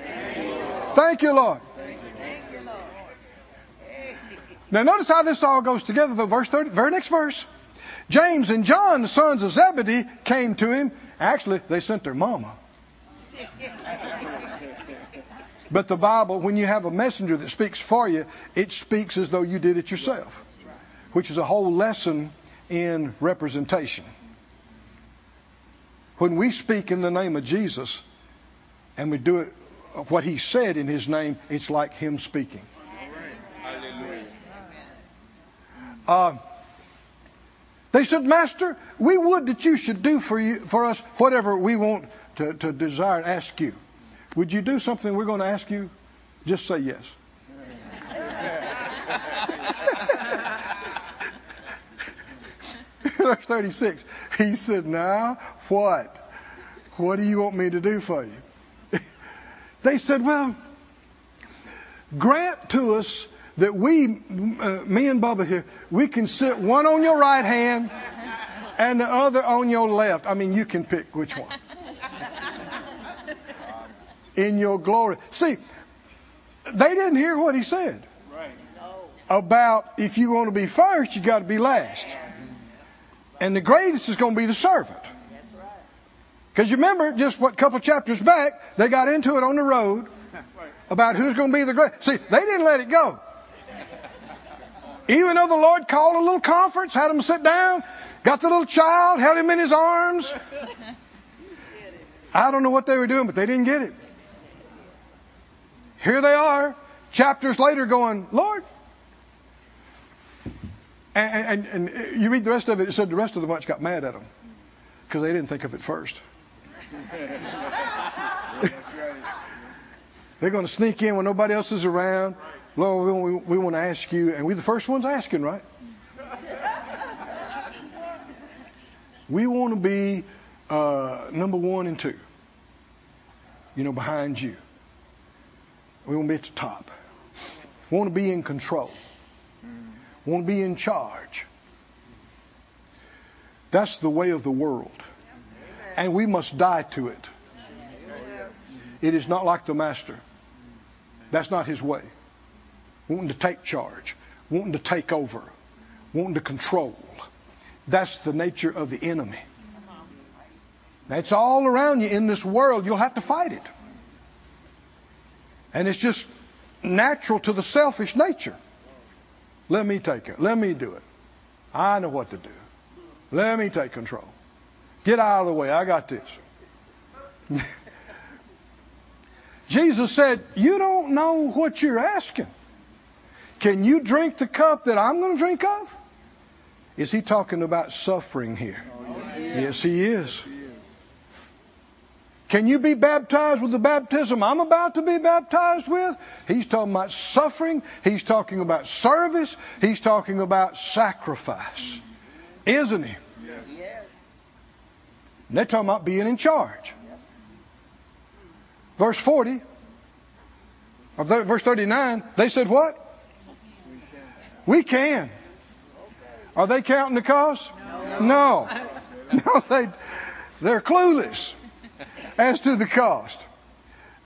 Thank you, Lord. Now, notice how this all goes together, The Verse 30, very next verse. James and John, the sons of Zebedee, came to him. Actually, they sent their mama. But the Bible, when you have a messenger that speaks for you, it speaks as though you did it yourself, which is a whole lesson in representation. When we speak in the name of Jesus and we do it what he said in his name, it's like him speaking. Hallelujah. Uh, they said, Master, we would that you should do for you for us whatever we want to, to desire and ask you. Would you do something we're going to ask you? Just say yes. Verse 36. He said, Now what? What do you want me to do for you? They said, Well, grant to us that we, uh, me and Bubba here, we can sit one on your right hand and the other on your left. I mean, you can pick which one. In your glory. See, they didn't hear what he said Right. about if you want to be first, you got to be last. And the greatest is going to be the servant. Because you remember, just what couple chapters back, they got into it on the road, about who's going to be the great. See, they didn't let it go. Even though the Lord called a little conference, had them sit down, got the little child, held him in his arms. I don't know what they were doing, but they didn't get it. Here they are, chapters later, going, Lord. And, and, and you read the rest of it, it said the rest of the bunch got mad at them because they didn't think of it first. They're going to sneak in when nobody else is around. Lord, we, we, we want to ask you, and we're the first ones asking, right? we want to be uh, number one and two, you know, behind you. We want to be at the top. We want to be in control. We want to be in charge. That's the way of the world. And we must die to it. It is not like the master. That's not his way. Wanting to take charge, wanting to take over, wanting to control. That's the nature of the enemy. That's all around you in this world. You'll have to fight it. And it's just natural to the selfish nature. Let me take it. Let me do it. I know what to do. Let me take control. Get out of the way. I got this. Jesus said, You don't know what you're asking. Can you drink the cup that I'm going to drink of? Is he talking about suffering here? yes, he is. Can you be baptized with the baptism I'm about to be baptized with? He's talking about suffering. He's talking about service. He's talking about sacrifice. Isn't he? Yes. And they're talking about being in charge. Verse 40, or verse 39, they said what? We can. Are they counting the cost? No. No, no they, they're clueless as to the cost.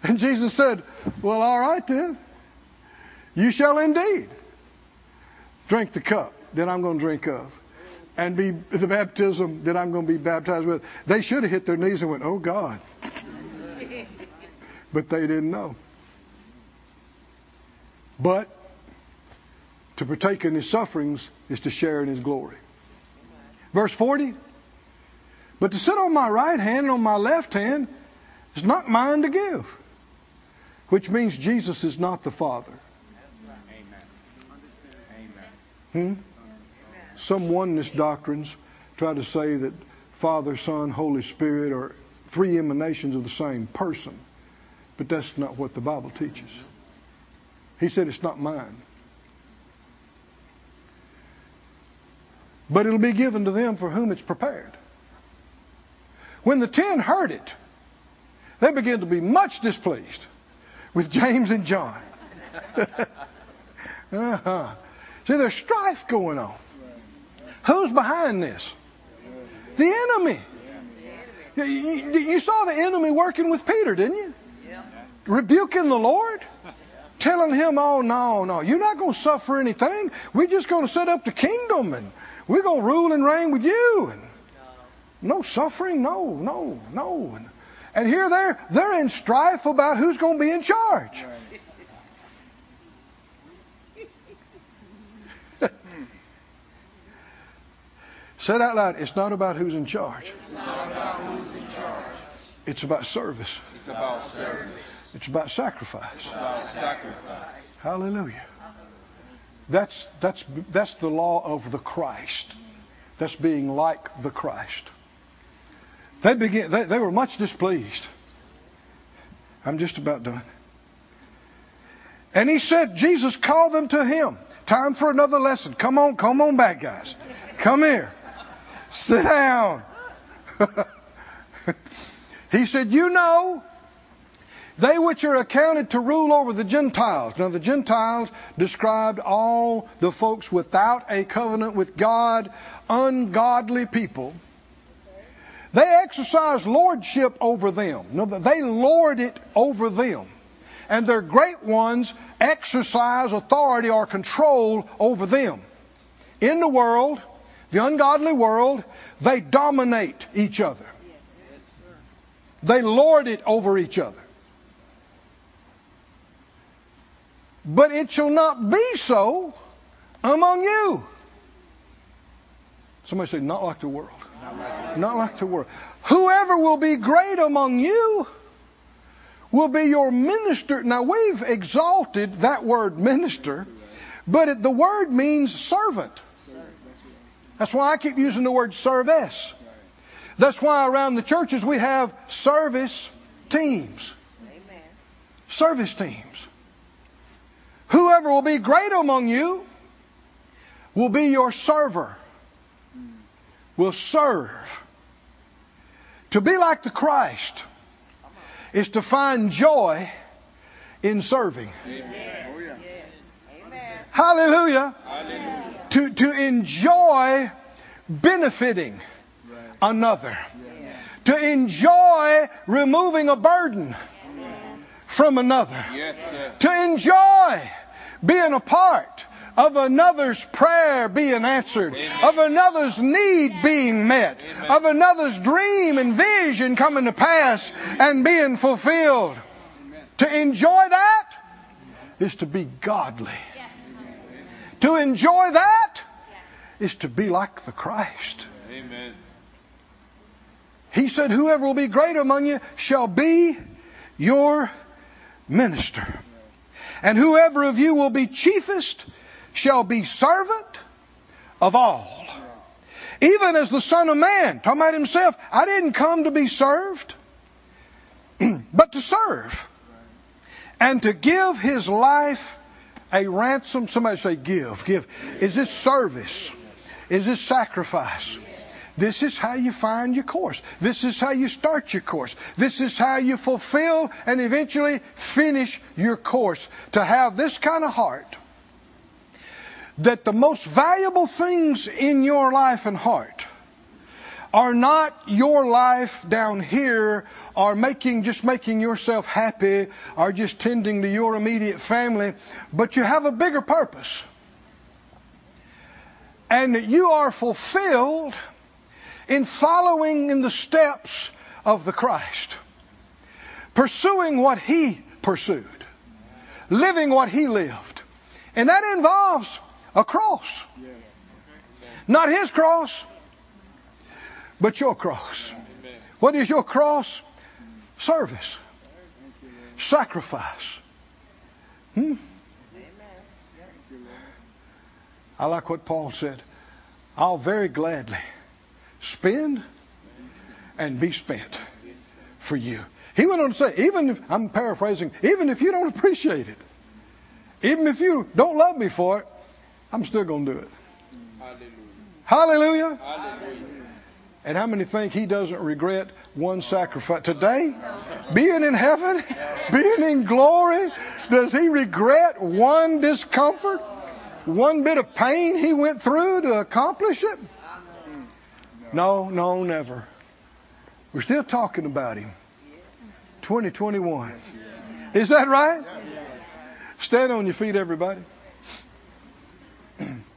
And Jesus said, Well, all right then. You shall indeed drink the cup that I'm going to drink of and be the baptism that I'm going to be baptized with. They should have hit their knees and went, Oh God. But they didn't know. But to partake in his sufferings is to share in his glory. Verse 40 But to sit on my right hand and on my left hand is not mine to give, which means Jesus is not the Father. Amen. Hmm? Some oneness doctrines try to say that Father, Son, Holy Spirit are three emanations of the same person, but that's not what the Bible teaches. He said, It's not mine. But it'll be given to them for whom it's prepared. When the ten heard it, they began to be much displeased with James and John. uh-huh. See, there's strife going on. Who's behind this? The enemy. You, saw the enemy working with Peter, didn't you? Rebuking the Lord telling him, oh, no, no, you're not going to suffer anything. We're just going to set up the kingdom and we're going to rule and reign with you. And no suffering, no, no, no. And here they're, they're in strife about who's going to be in charge. Say it out loud. It's not about who's in charge. It's not about who's in charge. It's about service. It's about service. It's about sacrifice. It's about sacrifice. Hallelujah. That's, that's, that's the law of the Christ. That's being like the Christ. They, began, they, they were much displeased. I'm just about done. And he said, Jesus called them to him. Time for another lesson. Come on, come on back, guys. Come here. Sit down. he said, You know, they which are accounted to rule over the Gentiles. Now, the Gentiles described all the folks without a covenant with God, ungodly people they exercise lordship over them. No, they lord it over them. And their great ones exercise authority or control over them. In the world, the ungodly world, they dominate each other. They lord it over each other. but it shall not be so among you. Somebody say, not like the world. Not like the world. Whoever will be great among you will be your minister. Now we've exalted that word minister, but it, the word means servant. That's why I keep using the word service. That's why around the churches we have service teams. Amen. Service teams. Whoever will be great among you will be your server, will serve. To be like the Christ is to find joy in serving. Amen. Oh, Hallelujah. Hallelujah. To, to enjoy benefiting another. To enjoy removing a burden from another. Yes, sir. To enjoy being a part of another's prayer being answered, of another's need being met, of another's dream and vision coming to pass and being fulfilled. To enjoy that is to be godly. To enjoy that is to be like the Christ. Amen. He said, Whoever will be great among you shall be your minister. And whoever of you will be chiefest shall be servant of all. Even as the Son of Man, talking about himself, I didn't come to be served, but to serve. And to give his life a ransom. Somebody say, give, give. Is this service? Is this sacrifice? This is how you find your course. This is how you start your course. This is how you fulfill and eventually finish your course. To have this kind of heart that the most valuable things in your life and heart are not your life down here or making just making yourself happy or just tending to your immediate family, but you have a bigger purpose. And you are fulfilled in following in the steps of the Christ, pursuing what He pursued, living what He lived. And that involves a cross. Not His cross, but your cross. What is your cross? Service, sacrifice. Hmm? I like what Paul said. I'll very gladly spend and be spent for you. He went on to say, even if, I'm paraphrasing, even if you don't appreciate it, even if you don't love me for it, I'm still going to do it. Hallelujah. Hallelujah. Hallelujah. And how many think he doesn't regret one sacrifice? Today, being in heaven, being in glory, does he regret one discomfort, one bit of pain he went through to accomplish it? No, no, never. We're still talking about him. 2021. Is that right? Stand on your feet, everybody.